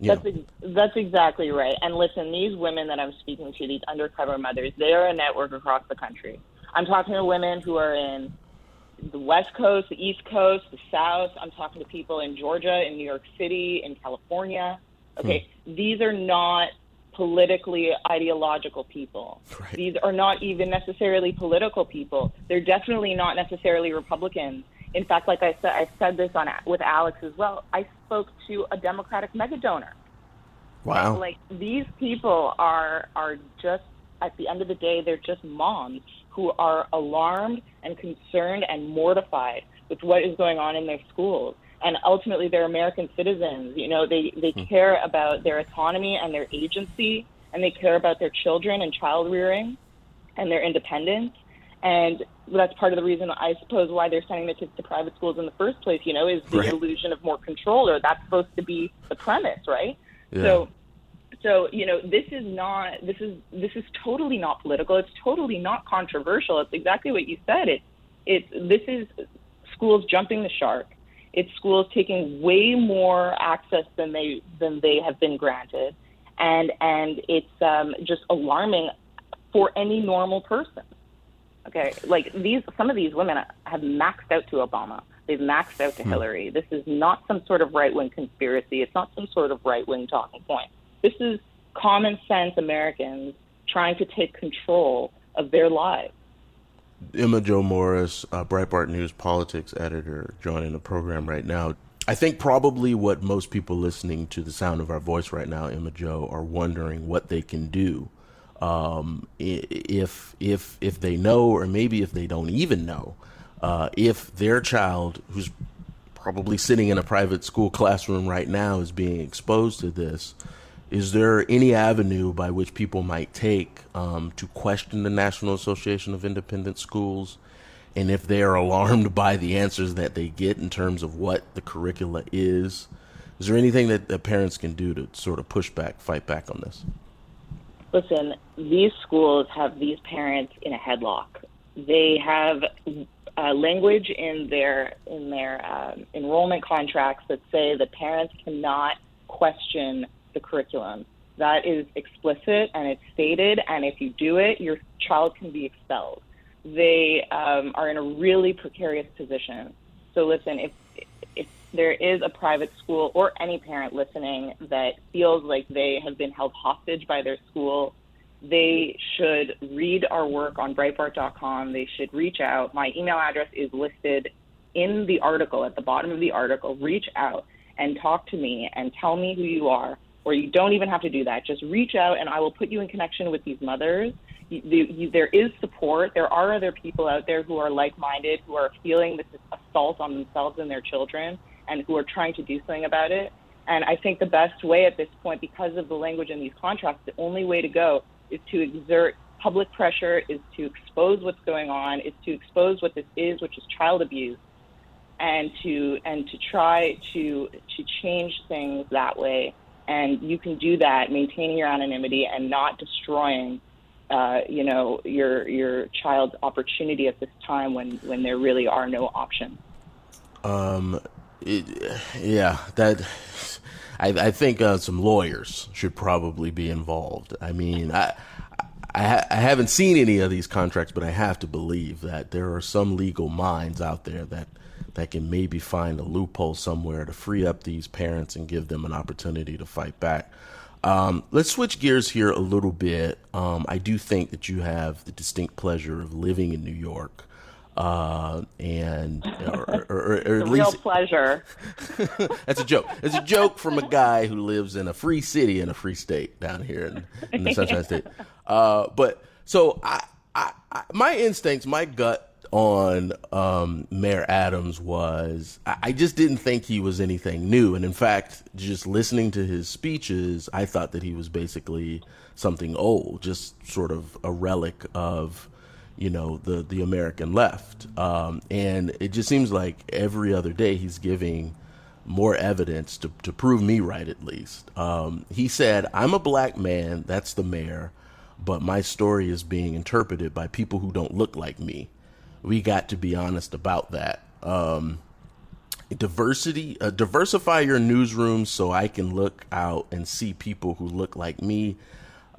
That's ex- that's exactly right. And listen, these women that I'm speaking to, these undercover mothers, they are a network across the country. I'm talking to women who are in the West Coast, the East Coast, the South. I'm talking to people in Georgia, in New York City, in California. Hmm. Okay, these are not politically ideological people. Right. These are not even necessarily political people. They're definitely not necessarily Republicans. In fact, like I said, I said this on with Alex as well. I spoke to a Democratic mega donor. Wow. Like these people are are just at the end of the day, they're just moms who are alarmed and concerned and mortified with what is going on in their schools. And ultimately, they're American citizens. You know, they they hmm. care about their autonomy and their agency, and they care about their children and child rearing, and their independence. And that's part of the reason, I suppose, why they're sending their kids to private schools in the first place. You know, is the Right. illusion of more control, or that's supposed to be the premise, right? Yeah. So so you know this is not this is this is totally not political it's totally not controversial it's exactly what you said it it this is schools jumping the shark it's schools taking way more access than they than they have been granted and and it's um, just alarming for any normal person okay like these some of these women have maxed out to obama. They've maxed out to hillary. This is not some sort of right-wing conspiracy. It's not some sort of right-wing talking point. This is common sense Americans trying to take control of their lives. Emma Jo Morris, uh, Breitbart News politics editor, joining the program right now. I think probably what most people listening to the sound of our voice right now, Emma Jo, are wondering what they can do um, if if if they know, or maybe if they don't even know, uh, if their child, who's probably sitting in a private school classroom right now, is being exposed to this. Is there any avenue by which people might take um, to question the National Association of Independent Schools? And if they are alarmed by the answers that they get in terms of what the curricula is, is there anything that the parents can do to sort of push back, fight back on this? Listen, these schools have these parents in a headlock. They have uh, language in their in their um, enrollment contracts that say that parents cannot question the curriculum. That is explicit and it's stated, and if you do it, your child can be expelled. they um, are in a really precarious position. So listen, if there is a private school or any parent listening that feels like they have been held hostage by their school, they should read our work on Breitbart.com. They should reach out. My email address is listed in the article at the bottom of the article. Reach out and talk to me and tell me who you are. Or you don't even have to do that. Just reach out and I will put you in connection with these mothers you, you, there is support. There are other people out there who are like-minded, who are feeling this assault on themselves and their children, and who are trying to do something about it. And I think the best way at this point, because of the language in these contracts, the only way to go is to exert public pressure, is to expose what's going on, is to expose what this is, which is child abuse, and to and to try to to change things that way. And you can do that maintaining your anonymity and not destroying uh, you know your your child's opportunity at this time when when there really are no options. Um, it, yeah, that I, I think uh, some lawyers should probably be involved. I mean, I. I, I haven't seen any of these contracts, but I have to believe that there are some legal minds out there that that can maybe find a loophole somewhere to free up these parents and give them an opportunity to fight back. Um, let's switch gears here a little bit. Um, I do think that you have the distinct pleasure of living in New York. Uh, and or, or, or, or at least real pleasure. that's a joke. It's a joke from a guy who lives in a free city in a free state down here in, in the Sunshine State. Uh, but so I, I, I, my instincts, my gut on um, Mayor Adams was I just didn't think he was anything new, and in fact, just listening to his speeches, I thought that he was basically something old, just sort of a relic of you know the the American left, um, and it just seems like every other day he's giving more evidence to to prove me right at least. Um, he said, "I'm a black man, that's the mayor." But my story is being interpreted by people who don't look like me we got to be honest about that. Um, diversity, uh, diversify your newsroom so I can look out and see people who look like me.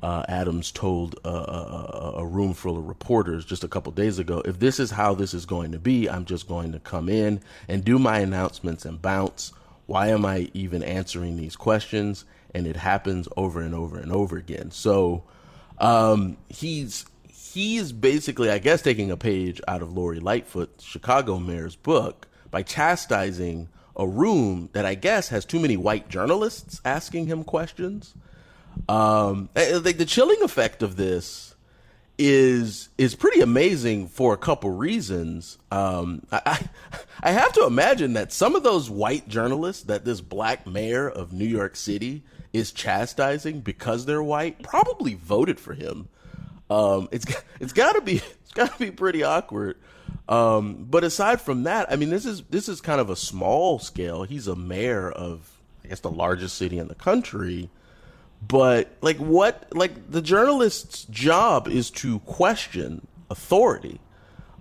Uh, Adams told a, a, a, room full of reporters just a couple days ago, if this is how this is going to be, I'm just going to come in and do my announcements and bounce. Why am I even answering these questions? And it happens over and over and over again. So um, he's he is basically, I guess, taking a page out of Lori Lightfoot, Chicago mayor's book, by chastising a room that I guess has too many white journalists asking him questions. Um, like the chilling effect of this is is pretty amazing for a couple reasons. Um, I I have to imagine that some of those white journalists that this black mayor of New York City is chastising because they're white probably voted for him um, it's it's got to be it's got to be pretty awkward. Um, but aside from that, I mean, this is this is kind of a small scale. He's a mayor of I guess the largest city in the country. But like what like the journalist's job is to question authority.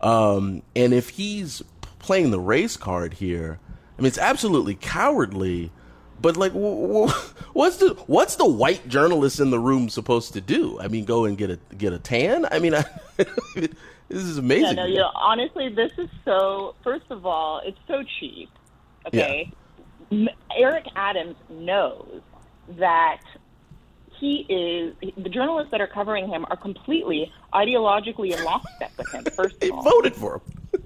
Um, and if he's playing the race card here, I mean, it's absolutely cowardly but like, what's the what's the white journalist in the room supposed to do? I mean, go and get a get a tan? I mean, I, this is amazing. Yeah, no, you know, honestly, this is so. First of all, it's so cheap. Okay, yeah. Eric Adams knows that he is the journalists that are covering him are completely ideologically in lockstep with him. First of they all, voted for him.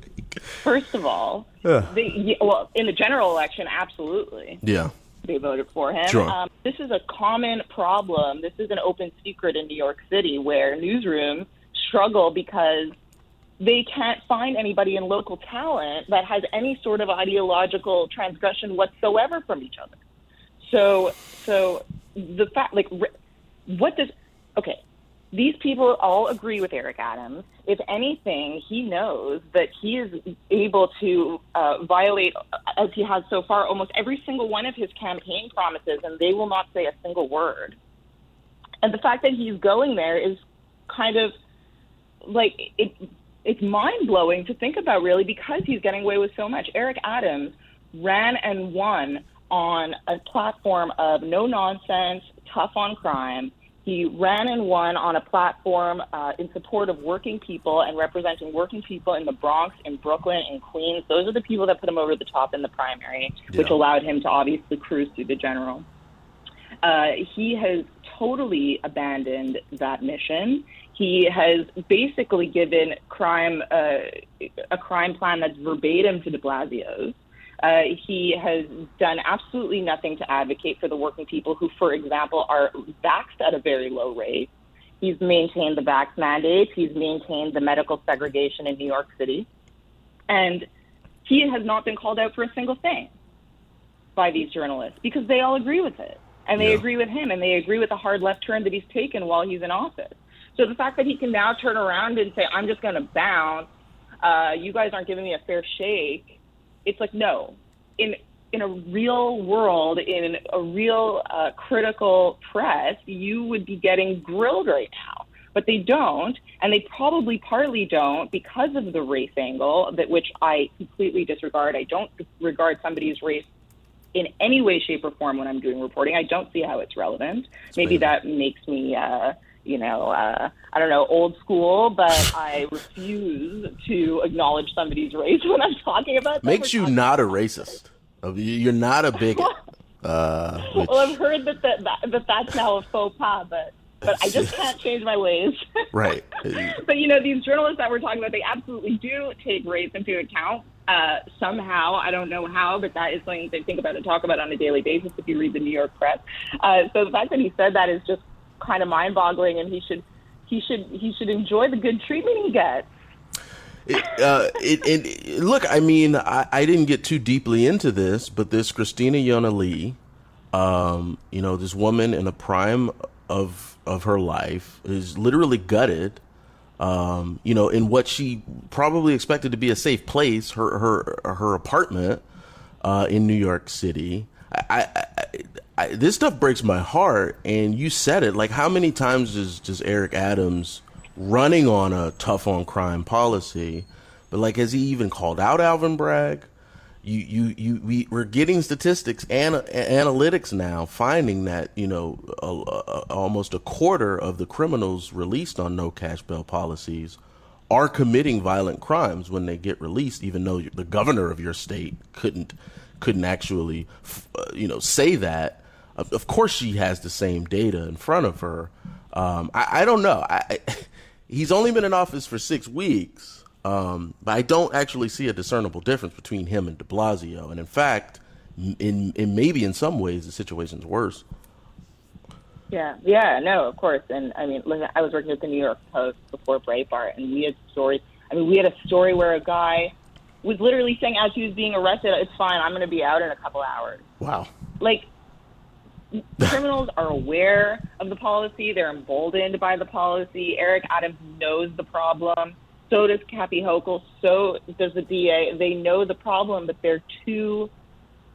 First of all, they, well, in the general election, absolutely. Yeah they voted for him. Sure. Um, this is a common problem. This is an open secret in New York City where newsrooms struggle because they can't find anybody in local talent that has any sort of ideological transgression whatsoever from each other. So, so the fact, like, what does, okay, these people all agree with Eric Adams. If anything, he knows that he is able to uh, violate, as he has so far, almost every single one of his campaign promises, and they will not say a single word. And the fact that he's going there is kind of like it. It's mind blowing to think about, really, because he's getting away with so much. Eric Adams ran and won on a platform of no nonsense, tough on crime He ran and won on a platform uh, in support of working people and representing working people in the Bronx, in Brooklyn, in Queens. Those are the people that put him over the top in the primary, which allowed him to obviously cruise through the general. Uh, he has totally abandoned that mission. He has basically given crime uh, a crime plan that's verbatim to De Blasio's. Uh, he has done absolutely nothing to advocate for the working people who, for example, are vaxxed at a very low rate. He's maintained the vax mandates. He's maintained the medical segregation in New York City. And he has not been called out for a single thing by these journalists because they all agree with it. And they Yeah. agree with him and they agree with the hard left turn that he's taken while he's in office. So the fact that he can now turn around and say, I'm just going to bounce, uh, you guys aren't giving me a fair shake, it's like, no. In, in a real world, in a real uh, critical press, you would be getting grilled right now. But they don't, and they probably partly don't because of the race angle, that which I completely disregard. I don't regard somebody's race in any way, shape, or form when I'm doing reporting. I don't see how it's relevant. Maybe that makes me, uh, you know, uh, I don't know, old school, but I refuse to acknowledge somebody's race when I'm talking about them. Makes you not a racist. You- You're not a bigot. Uh, which- Well, I've heard that, that, that, that that's now a faux pas, but but I just can't change my ways. right. but you know, these journalists that we're talking about, they absolutely do take race into account. Uh, somehow, I don't know how, but that is something they think about and talk about on a daily basis. If you read the New York press, uh, so the fact that he said that is just kind of mind-boggling, and he should he should he should enjoy the good treatment he gets. It, uh, it, it, look, I mean, I, I didn't get too deeply into this, but this Christina Yuna Lee, um, you know, this woman in the prime of of her life is literally gutted. Um, you know, in what she probably expected to be a safe place, her her her apartment uh, in New York City. I, I, this stuff breaks my heart, and you said it. Like, how many times does does Eric Adams running on a tough on crime policy? But like, has he even called out Alvin Bragg? You you you we we're getting statistics and analytics now, finding that you know a, a, almost a quarter of the criminals released on no cash bail policies are committing violent crimes when they get released, even though the governor of your state couldn't couldn't actually, uh, you know, say that. Of, of course, she has the same data in front of her. Um, I, I don't know. I, I, he's only been in office for six weeks, um, but I don't actually see a discernible difference between him and De Blasio. And in fact, in, in maybe in some ways, the situation's worse. Yeah, yeah, no, of course. And I mean, listen, I was working at the New York Post before Breitbart, and we had stories. I mean, we had a story where a guy was literally saying, as he was being arrested, "It's fine, I'm going to be out in a couple hours." Wow. Like, criminals are aware of the policy; they're emboldened by the policy. Eric Adams knows the problem. So does Kathy Hochul. So does the DA. They know the problem, but they're too.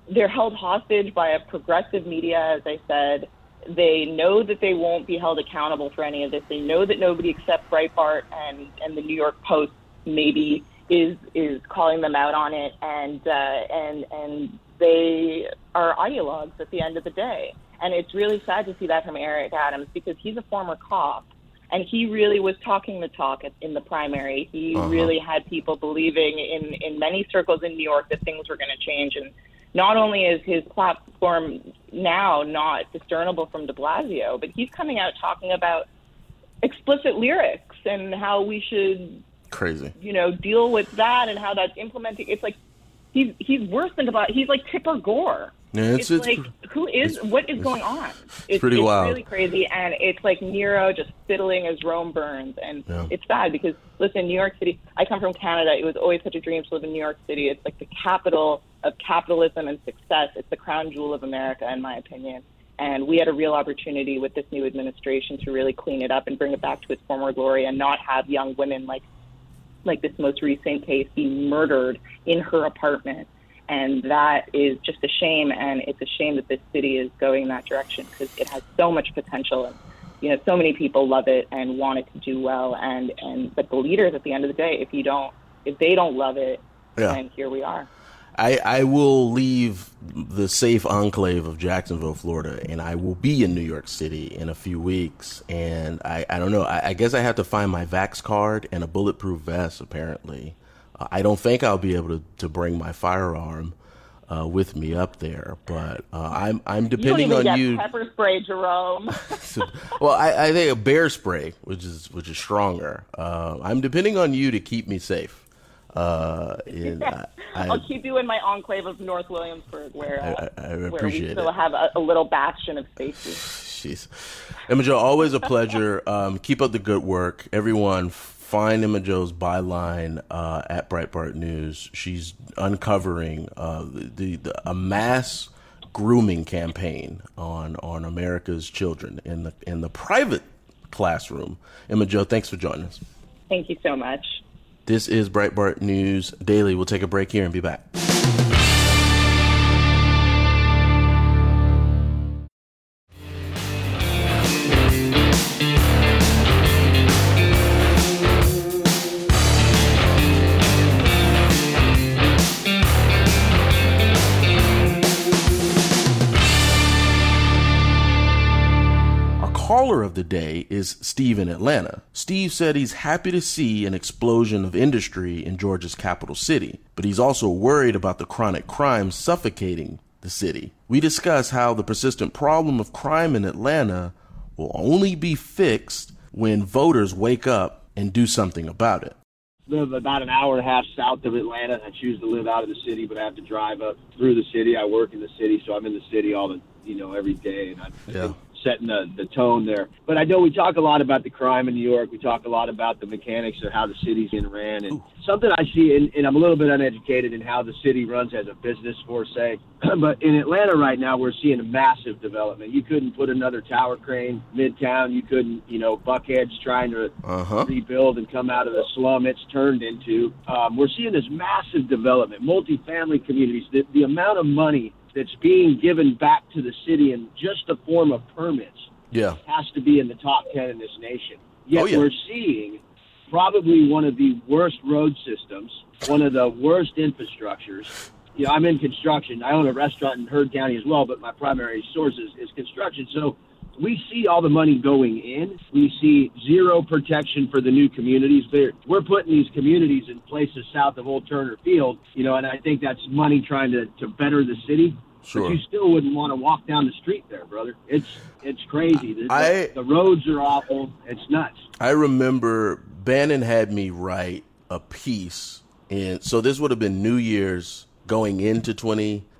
They're held hostage by a progressive media, as I said. They know that they won't be held accountable for any of this. They know that nobody except Breitbart and, and the New York Post maybe is is calling them out on it, and uh, and and they are ideologues at the end of the day. And it's really sad to see that from Eric Adams because he's a former cop, and he really was talking the talk in the primary. He Uh-huh. really had people believing in in many circles in New York that things were going to change and not only is his platform now not discernible from de Blasio, but he's coming out talking about explicit lyrics and how we should, Crazy. you know, deal with that and how that's implementing. It's like he's he's worse than Blasio. He's like Tipper Gore. Yeah, It's, it's, it's, like who is what is going on? It's, pretty it's wild. really crazy, and it's like Nero just fiddling as Rome burns, and Yeah. it's sad because listen, New York City. I come from Canada. It was always such a dream to live in New York City. It's like the capital of capitalism and success. It's the crown jewel of America, in my opinion. And we had a real opportunity with this new administration to really clean it up and bring it back to its former glory, and not have young women like like this most recent case be murdered in her apartment and that is just a shame and it's a shame that this city is going in that direction because it has so much potential and you know so many people love it and want it to do well and and but the leaders at the end of the day if you don't if they don't love it Yeah. then here we are I, I will leave the safe enclave of Jacksonville, Florida, and I will be in New York City in a few weeks. And I, I don't know. I, I guess I have to find my Vax card and a bulletproof vest, apparently. Uh, I don't think I'll be able to, to bring my firearm uh, with me up there, but uh, I'm I'm depending you on you. Pepper spray, Jerome. well, I, I think a bear spray, which is which is stronger. Uh, I'm depending on you to keep me safe. Uh, and I, I, I'll keep you in my enclave of North Williamsburg, where uh, I- I where we appreciate still it. have a, a little bastion of safety. Jeez. Emma Jo, always a pleasure. Um, keep up the good work. Everyone, find Emma Jo's byline uh, at Breitbart News. She's uncovering uh, the, the a mass grooming campaign on on America's children in the in the private classroom. Emma Jo, thanks for joining us. Thank you so much. This is Breitbart News Daily. We'll take a break here and be back. Caller of the day is Steve in Atlanta. Steve said he's happy to see an explosion of industry in Georgia's capital city, but he's also worried about the chronic crime suffocating the city. We discuss how the persistent problem of crime in Atlanta will only be fixed when voters wake up and do something about it. live about an hour and a half south of Atlanta. I choose to live out of the city, but I have to drive up through the city. I work in the city, so I'm in the city all the you know every day, and I'm Yeah. Setting the, the tone there. But I know we talk a lot about the crime in New York. We talk a lot about the mechanics of how the city's being ran, and something I see, and, and I'm a little bit uneducated in how the city runs as a business, for say. but in Atlanta right now, we're seeing a massive development. You couldn't put another tower crane midtown. You couldn't, you know, Buckhead's trying to Uh-huh. rebuild and come out of the slum it's turned into. Um, we're seeing this massive development, multifamily communities. The, the amount of money that's being given back to the city in just the form of permits Yeah. has to be in the top 10 in this nation. Yet Oh, yeah. we're seeing probably one of the worst road systems, one of the worst infrastructures. You know, I'm in construction. I own a restaurant in Heard County as well, but my primary source is, is construction. So we see all the money going in. We see zero protection for the new communities. They're, we're putting these communities in places south of Old Turner Field, you know, and I think that's money trying to, to better the city. Sure. But you still wouldn't want to walk down the street there, brother. It's it's crazy. The, I- the roads are awful. It's nuts. I remember Bannon had me write a piece, and so this would have been New Year's going into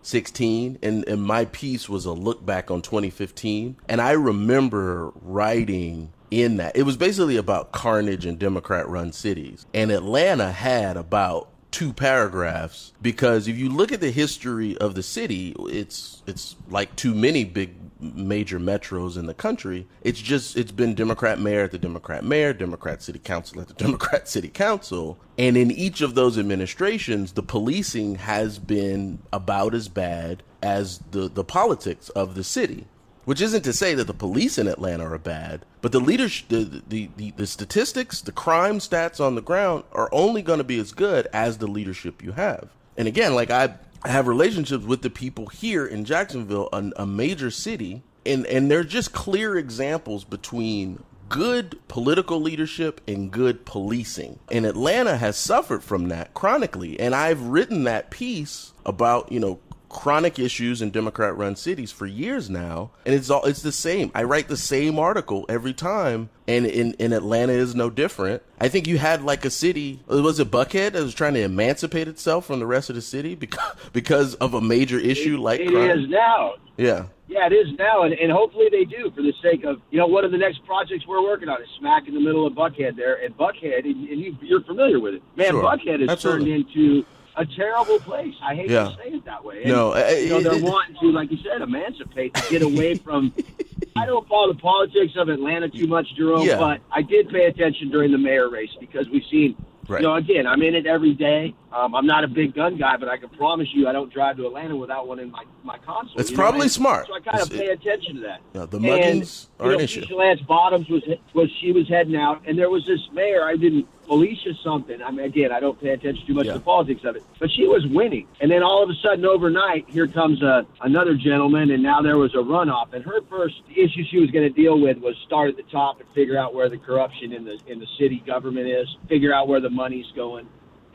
2016, and, and my piece was a look back on 2015. And I remember writing in that. It was basically about carnage in Democrat run cities. And Atlanta had about two paragraphs because if you look at the history of the city, it's it's like too many big major metros in the country. It's just it's been Democrat mayor at the Democrat mayor, Democrat city council at the Democrat city council, and in each of those administrations, the policing has been about as bad as the the politics of the city. Which isn't to say that the police in Atlanta are bad, but the leadership, the, the, the, the statistics, the crime stats on the ground are only going to be as good as the leadership you have. And again, like I, I have relationships with the people here in Jacksonville, a, a major city, and, and they're just clear examples between good political leadership and good policing. And Atlanta has suffered from that chronically. And I've written that piece about, you know, chronic issues in Democrat run cities for years now. And it's all it's the same. I write the same article every time. And in, in Atlanta is no different. I think you had like a city was it Buckhead that was trying to emancipate itself from the rest of the city because because of a major issue like It crime. is now. Yeah. Yeah, it is now, and, and hopefully they do for the sake of you know one of the next projects we're working on is smack in the middle of Buckhead there, and Buckhead, and, and you, you're familiar with it, man. Sure. Buckhead has Absolutely. turned into a terrible place. I hate Yeah. to say it that way. No, uh, you know they're wanting to, like you said, emancipate to get away from. I don't follow the politics of Atlanta too much, Jerome, Yeah. but I did pay attention during the mayor race because we've seen. Right. You know, again, I'm in it every day. Um, I'm not a big gun guy, but I can promise you I don't drive to Atlanta without one in my, my console. It's you know probably I mean? smart. So I kind of pay attention to that. Yeah, the muggings and, are you an issue. Lance Bottoms was was she was heading out, and there was this mayor. I didn't Alicia something. I mean, again, I don't pay attention too much Yeah. to the politics of it, but she was winning. And then all of a sudden, overnight, here comes a, another gentleman, and now there was a runoff. And her first issue she was going to deal with was start at the top and figure out where the corruption in the in the city government is, figure out where the money's going,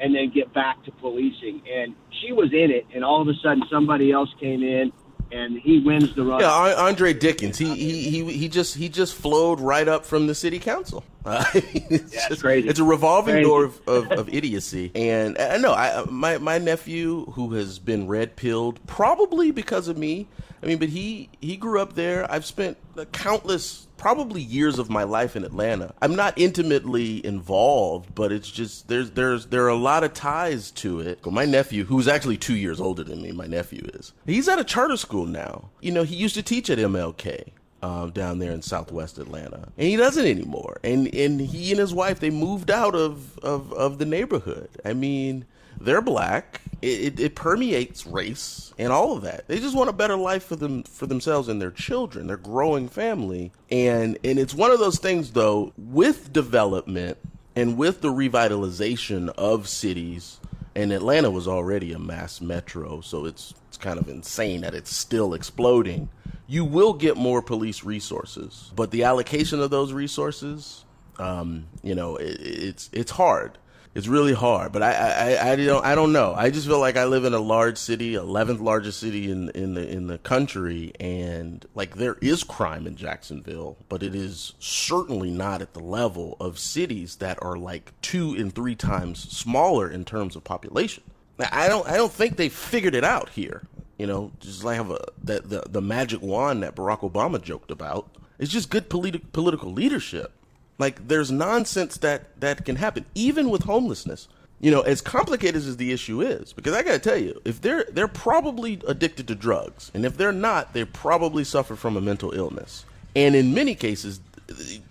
and then get back to policing. And she was in it, and all of a sudden, somebody else came in. And he wins the runoff. Yeah, Andre Dickens. He he he he just he just flowed right up from the city council. Uh, it's Yeah, it's just- crazy. It's a revolving Crazy. door of, of, of idiocy. And I know I my my nephew who has been red pilled probably because of me. I mean, but he he grew up there. I've spent countless probably years of my life in Atlanta. I'm not intimately involved, but it's just there's there's there are a lot of ties to it. My nephew, who's actually two years older than me, my nephew is. He's at a charter school now. You know, he used to teach at MLK. Um, down there in Southwest Atlanta, and he doesn't anymore. And and he and his wife they moved out of of, of the neighborhood. I mean, they're black. It, it, it permeates race and all of that. They just want a better life for them for themselves and their children, their growing family. And and it's one of those things though with development and with the revitalization of cities. And Atlanta was already a mass metro, so it's it's kind of insane that it's still exploding. You will get more police resources, but the allocation of those resources, um, you know, it, it's it's hard. It's really hard, but I, I, I don't I don't know. I just feel like I live in a large city, eleventh largest city in in the in the country, and like there is crime in Jacksonville, but it is certainly not at the level of cities that are like two and three times smaller in terms of population. I don't I don't think they figured it out here. You know, just like have a the, the the magic wand that Barack Obama joked about. It's just good politi- political leadership. Like there's nonsense that that can happen even with homelessness. You know, as complicated as the issue is, because I got to tell you, if they're they're probably addicted to drugs, and if they're not, they probably suffer from a mental illness. And in many cases,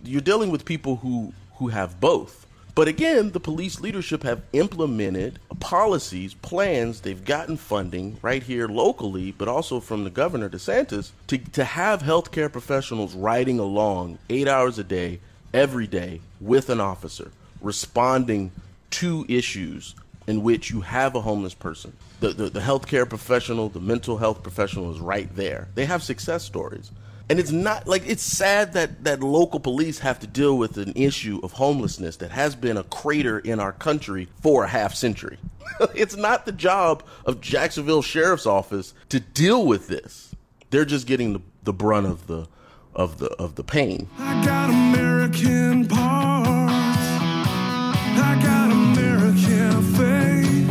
you're dealing with people who who have both. But again, the police leadership have implemented policies, plans, they've gotten funding right here locally, but also from the governor DeSantis to, to have healthcare professionals riding along eight hours a day, every day, with an officer, responding to issues in which you have a homeless person. The, the, the healthcare professional, the mental health professional is right there. They have success stories. And it's not like it's sad that, that local police have to deal with an issue of homelessness that has been a crater in our country for a half century. it's not the job of Jacksonville Sheriff's Office to deal with this. They're just getting the, the brunt of the of the of the pain. I got American parts. I got American faith.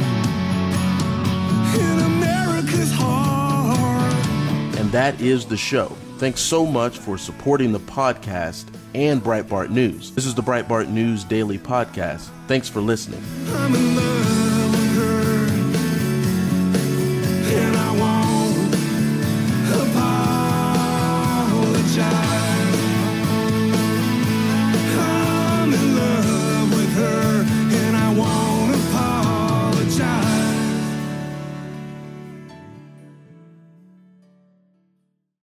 In America's heart. And that is the show. Thanks so much for supporting the podcast and Breitbart News. This is the Breitbart News Daily Podcast. Thanks for listening.